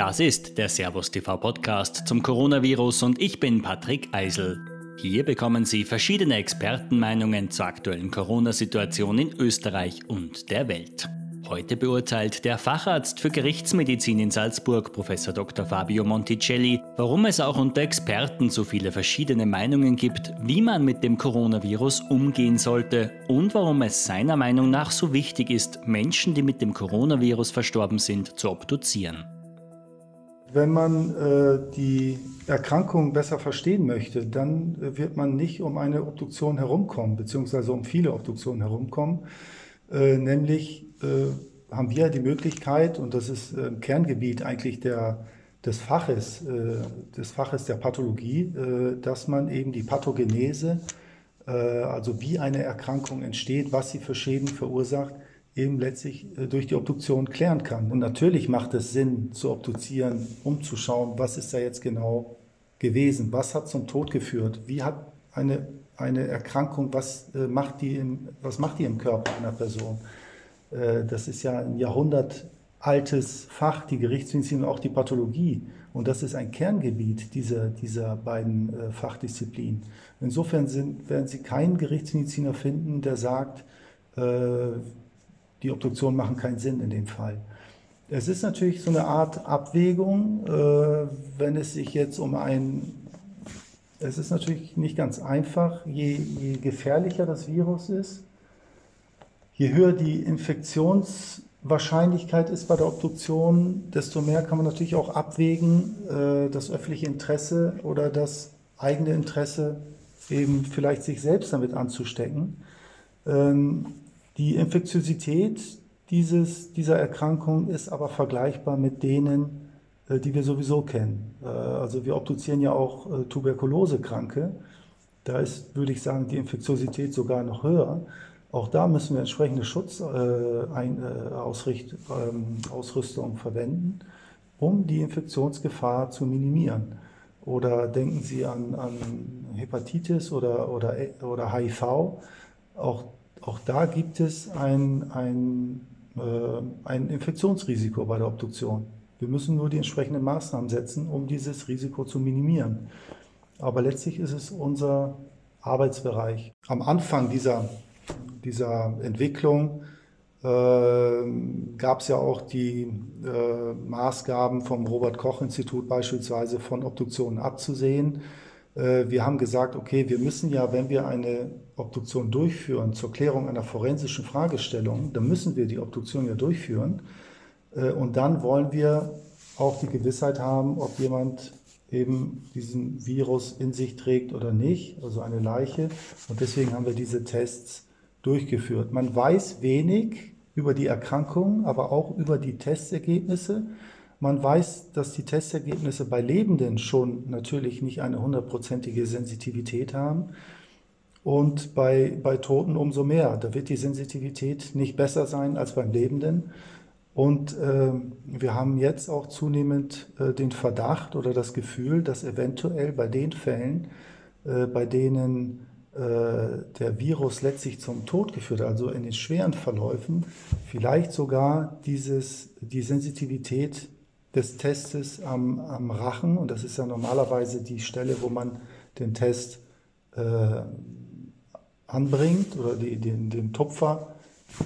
Das ist der Servus TV Podcast zum Coronavirus und ich bin Patrick Eisel. Hier bekommen Sie verschiedene Expertenmeinungen zur aktuellen Corona-Situation in Österreich und der Welt. Heute beurteilt der Facharzt für Gerichtsmedizin in Salzburg, Professor Dr. Fabio Monticelli, warum es auch unter Experten so viele verschiedene Meinungen gibt, wie man mit dem Coronavirus umgehen sollte und warum es seiner Meinung nach so wichtig ist, Menschen, die mit dem Coronavirus verstorben sind, zu obduzieren. Wenn man äh, die Erkrankung besser verstehen möchte, dann wird man nicht um eine Obduktion herumkommen, beziehungsweise um viele Obduktionen herumkommen. Äh, nämlich äh, haben wir die Möglichkeit, und das ist äh, ein Kerngebiet eigentlich der, des Faches, äh, des Faches der Pathologie, äh, dass man eben die Pathogenese, also wie eine Erkrankung entsteht, was sie für Schäden verursacht, eben letztlich durch die Obduktion klären kann. Und natürlich macht es Sinn, zu obduzieren, um zu schauen, was ist da jetzt genau gewesen, was hat zum Tod geführt, wie hat eine eine Erkrankung, was, äh, macht die im, was macht die im Körper einer Person? Äh, das ist ja ein Jahrhundert altes Fach, die Gerichtsmedizin und auch die Pathologie. Und das ist ein Kerngebiet dieser, dieser beiden äh, Fachdisziplinen. Insofern sind, werden Sie keinen Gerichtsmediziner finden, der sagt, äh, die Obduktionen machen keinen Sinn in dem Fall. Es ist natürlich so eine Art Abwägung, äh, wenn es sich jetzt um ein es ist natürlich nicht ganz einfach. Je, je gefährlicher das Virus ist, je höher die Infektionswahrscheinlichkeit ist bei der Obduktion, desto mehr kann man natürlich auch abwägen, äh, das öffentliche Interesse oder das eigene Interesse, eben vielleicht sich selbst damit anzustecken. Ähm, die Infektiosität dieses, dieser Erkrankung ist aber vergleichbar mit denen, äh, die wir sowieso kennen. Äh, also wir obduzieren ja auch äh, Tuberkulosekranke. Da ist, würde ich sagen, die Infektiosität sogar noch höher. Auch da müssen wir entsprechende Schutzausrüstung ähm, verwenden, um die Infektionsgefahr zu minimieren. Oder denken Sie an, an Hepatitis oder, oder, oder HIV. Auch, auch da gibt es ein, ein, äh, ein Infektionsrisiko bei der Obduktion. Wir müssen nur die entsprechenden Maßnahmen setzen, um dieses Risiko zu minimieren. Aber letztlich ist es unser Arbeitsbereich. Am Anfang dieser, dieser Entwicklung äh, gab es ja auch die äh, Maßgaben vom Robert Koch Institut beispielsweise von Obduktionen abzusehen. Äh, wir haben gesagt, okay, wir müssen ja, wenn wir eine Obduktion durchführen zur Klärung einer forensischen Fragestellung, dann müssen wir die Obduktion ja durchführen. Äh, und dann wollen wir auch die Gewissheit haben, ob jemand eben diesen Virus in sich trägt oder nicht, also eine Leiche. Und deswegen haben wir diese Tests durchgeführt. Man weiß wenig über die Erkrankung, aber auch über die Testergebnisse. Man weiß, dass die Testergebnisse bei Lebenden schon natürlich nicht eine hundertprozentige Sensitivität haben. Und bei, bei Toten umso mehr. Da wird die Sensitivität nicht besser sein als beim Lebenden. Und äh, wir haben jetzt auch zunehmend äh, den Verdacht oder das Gefühl, dass eventuell bei den Fällen, äh, bei denen äh, der Virus letztlich zum Tod geführt also in den schweren Verläufen, vielleicht sogar dieses, die Sensitivität des Testes am, am Rachen, und das ist ja normalerweise die Stelle, wo man den Test äh, anbringt oder die, den, den Tupfer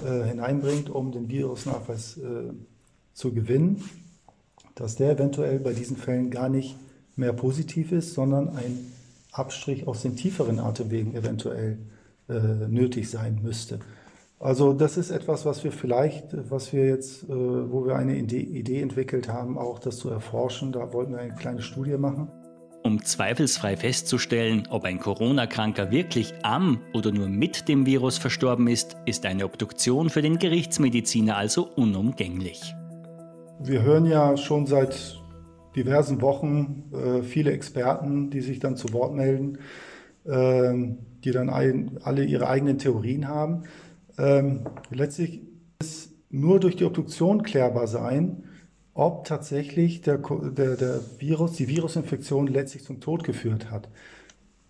äh, hineinbringt, um den Virusnachweis äh, zu gewinnen, dass der eventuell bei diesen Fällen gar nicht mehr positiv ist, sondern ein Abstrich aus den tieferen Atemwegen eventuell äh, nötig sein müsste. Also das ist etwas, was wir vielleicht, was wir jetzt, äh, wo wir eine Idee, entwickelt haben, auch das zu erforschen. Da wollten wir eine kleine Studie machen. Um zweifelsfrei festzustellen, ob ein Corona-Kranker wirklich am oder nur mit dem Virus verstorben ist, ist eine Obduktion für den Gerichtsmediziner also unumgänglich. Wir hören ja schon seit diversen Wochen äh, viele Experten, die sich dann zu Wort melden, äh, die dann ein, alle ihre eigenen Theorien haben. Ähm, letztlich ist nur durch die Obduktion klärbar sein, ob tatsächlich der, der, der Virus, die Virusinfektion letztlich zum Tod geführt hat.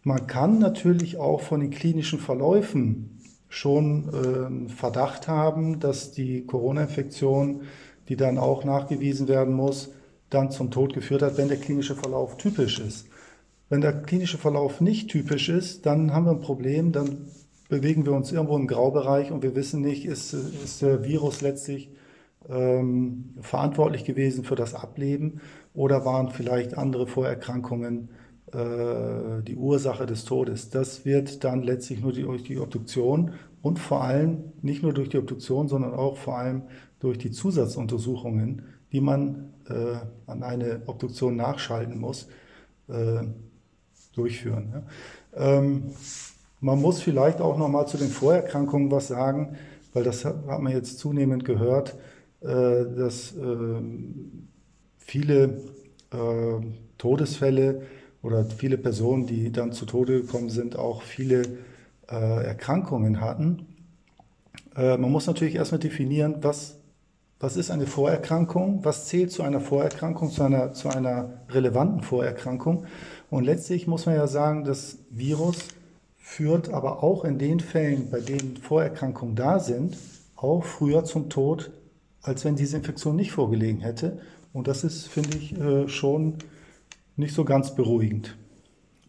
Man kann natürlich auch von den klinischen Verläufen schon äh, Verdacht haben, dass die Corona-Infektion, die dann auch nachgewiesen werden muss, dann zum Tod geführt hat, wenn der klinische Verlauf typisch ist. Wenn der klinische Verlauf nicht typisch ist, dann haben wir ein Problem, dann bewegen wir uns irgendwo im Graubereich und wir wissen nicht, ist, ist der Virus letztlich ähm, verantwortlich gewesen für das Ableben oder waren vielleicht andere Vorerkrankungen äh, die Ursache des Todes. Das wird dann letztlich nur durch die Obduktion und vor allem nicht nur durch die Obduktion, sondern auch vor allem durch die Zusatzuntersuchungen, die man äh, an eine Obduktion nachschalten muss, äh, durchführen. Ja. Ähm, man muss vielleicht auch noch mal zu den Vorerkrankungen was sagen, weil das hat, man jetzt zunehmend gehört, äh, dass ähm, viele äh, Todesfälle oder viele Personen, die dann zu Tode gekommen sind, auch viele äh, Erkrankungen hatten. Man muss natürlich erstmal definieren, was, was ist eine Vorerkrankung, was zählt zu einer Vorerkrankung, zu einer, zu einer relevanten Vorerkrankung. Und letztlich muss man ja sagen, das Virus führt aber auch in den Fällen, bei denen Vorerkrankungen da sind, auch früher zum Tod, als wenn diese Infektion nicht vorgelegen hätte. Und das ist, finde ich, äh, schon nicht so ganz beruhigend,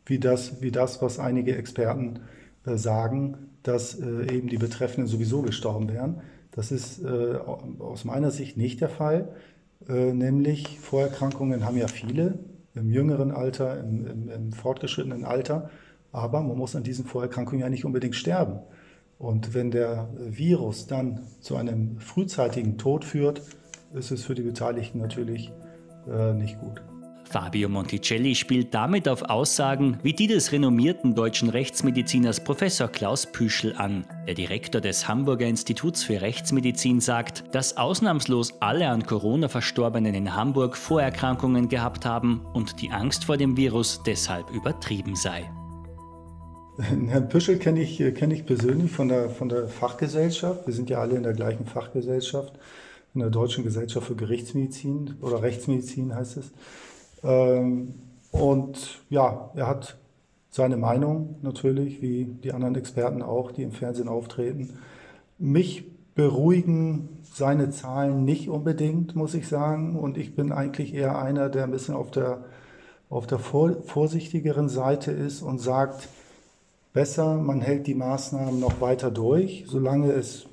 wie das, wie das was einige Experten äh, sagen, dass äh, eben die Betreffenden sowieso gestorben wären. Das ist aus meiner Sicht nicht der Fall. nämlich Vorerkrankungen haben ja viele im jüngeren Alter, im, im, im fortgeschrittenen Alter. Aber man muss an diesen Vorerkrankungen ja nicht unbedingt sterben. Und wenn der Virus dann zu einem frühzeitigen Tod führt, ist es für die Beteiligten natürlich äh, nicht gut. Fabio Monticelli spielt damit auf Aussagen wie die des renommierten deutschen Rechtsmediziners Professor Klaus Püschel an. Der Direktor des Hamburger Instituts für Rechtsmedizin sagt, dass ausnahmslos alle an Corona Verstorbenen in Hamburg Vorerkrankungen gehabt haben und die Angst vor dem Virus deshalb übertrieben sei. Herrn Püschel kenne ich, kenn ich persönlich von der, von der Fachgesellschaft. Wir sind ja alle in der gleichen Fachgesellschaft, in der Deutschen Gesellschaft für Gerichtsmedizin oder Rechtsmedizin heißt es. Ähm, und ja, er hat seine Meinung natürlich, wie die anderen Experten auch, die im Fernsehen auftreten. Mich beruhigen seine Zahlen nicht unbedingt, muss ich sagen. Und ich bin eigentlich eher einer, der ein bisschen auf der, auf der vor, vorsichtigeren Seite ist und sagt, besser, man hält die Maßnahmen noch weiter durch, solange es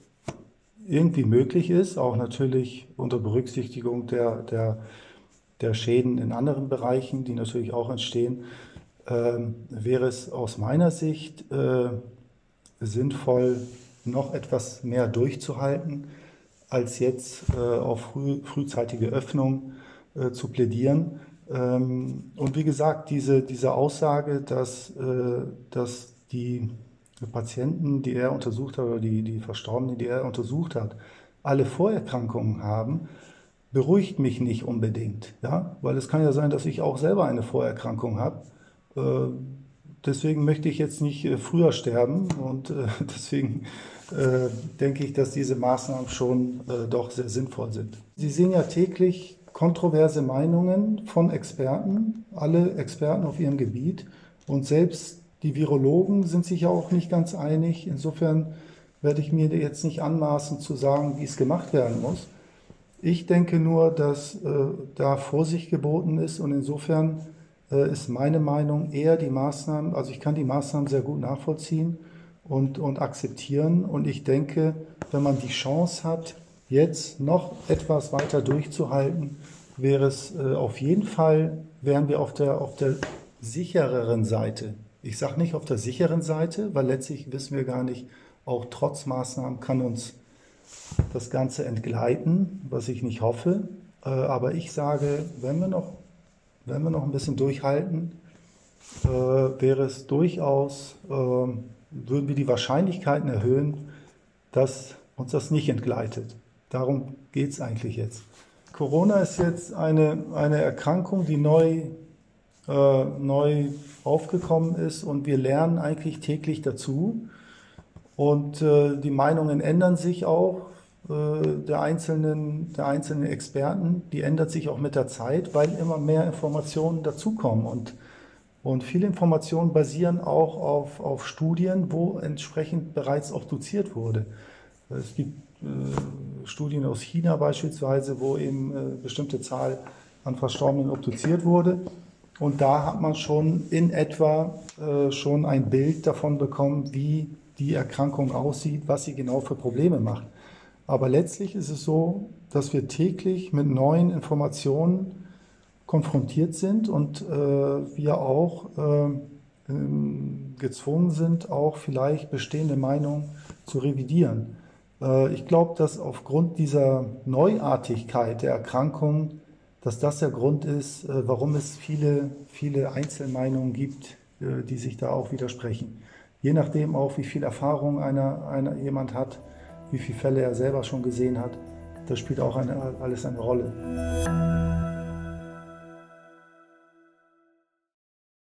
irgendwie möglich ist, auch natürlich unter Berücksichtigung der, der der Schäden in anderen Bereichen, die natürlich auch entstehen, äh, wäre es aus meiner Sicht äh, sinnvoll, noch etwas mehr durchzuhalten, als jetzt äh, auf früh, frühzeitige Öffnung äh, zu plädieren. Ähm, und wie gesagt, diese, diese Aussage, dass, äh, dass die Patienten, die er untersucht hat, oder die, die Verstorbenen, die er untersucht hat, alle Vorerkrankungen haben, beruhigt mich nicht unbedingt, ja, weil es kann ja sein, dass ich auch selber eine Vorerkrankung habe. Äh, deswegen möchte ich jetzt nicht äh, früher sterben und äh, deswegen denke ich, dass diese Maßnahmen schon doch sehr sinnvoll sind. Sie sehen ja täglich kontroverse Meinungen von Experten, alle Experten auf ihrem Gebiet und selbst die Virologen sind sich ja auch nicht ganz einig. Insofern werde ich mir jetzt nicht anmaßen zu sagen, wie es gemacht werden muss. Ich denke nur, dass äh, da Vorsicht geboten ist und insofern äh, ist meine Meinung eher die Maßnahmen, also ich kann die Maßnahmen sehr gut nachvollziehen und, und akzeptieren und ich denke, wenn man die Chance hat, jetzt noch etwas weiter durchzuhalten, wäre es äh, auf jeden Fall, wären wir auf der, auf der sichereren Seite. Ich sage nicht auf der sicheren Seite, weil letztlich wissen wir gar nicht, auch trotz Maßnahmen kann uns das Ganze entgleiten, was ich nicht hoffe. Äh, aber ich sage, wenn wir noch, wenn wir noch ein bisschen durchhalten, äh, wäre es durchaus, äh, würden wir die Wahrscheinlichkeiten erhöhen, dass uns das nicht entgleitet. Darum geht es eigentlich jetzt. Corona ist jetzt eine, eine Erkrankung, die neu, äh, neu aufgekommen ist und wir lernen eigentlich täglich dazu. Und äh, die Meinungen ändern sich auch. Äh, der einzelnen, der einzelnen Experten, die ändert sich auch mit der Zeit, weil immer mehr Informationen dazukommen. Und, und viele Informationen basieren auch auf, auf Studien, wo entsprechend bereits auch doziert wurde. Es gibt äh, Studien aus China beispielsweise, wo eben äh, bestimmte Zahl an Verstorbenen obduziert wurde. Und da hat man schon in etwa äh, schon ein Bild davon bekommen, wie die Erkrankung aussieht, was sie genau für Probleme macht. Aber letztlich ist es so, dass wir täglich mit neuen Informationen konfrontiert sind und äh, wir auch äh, ähm, gezwungen sind, auch vielleicht bestehende Meinungen zu revidieren. Äh, ich glaube, dass aufgrund dieser Neuartigkeit der Erkrankung, dass das der Grund ist, äh, warum es viele, viele Einzelmeinungen gibt, äh, die sich da auch widersprechen. Je nachdem auch, wie viel Erfahrung einer, einer, jemand hat, wie viele Fälle er selber schon gesehen hat, das spielt auch eine, alles eine Rolle.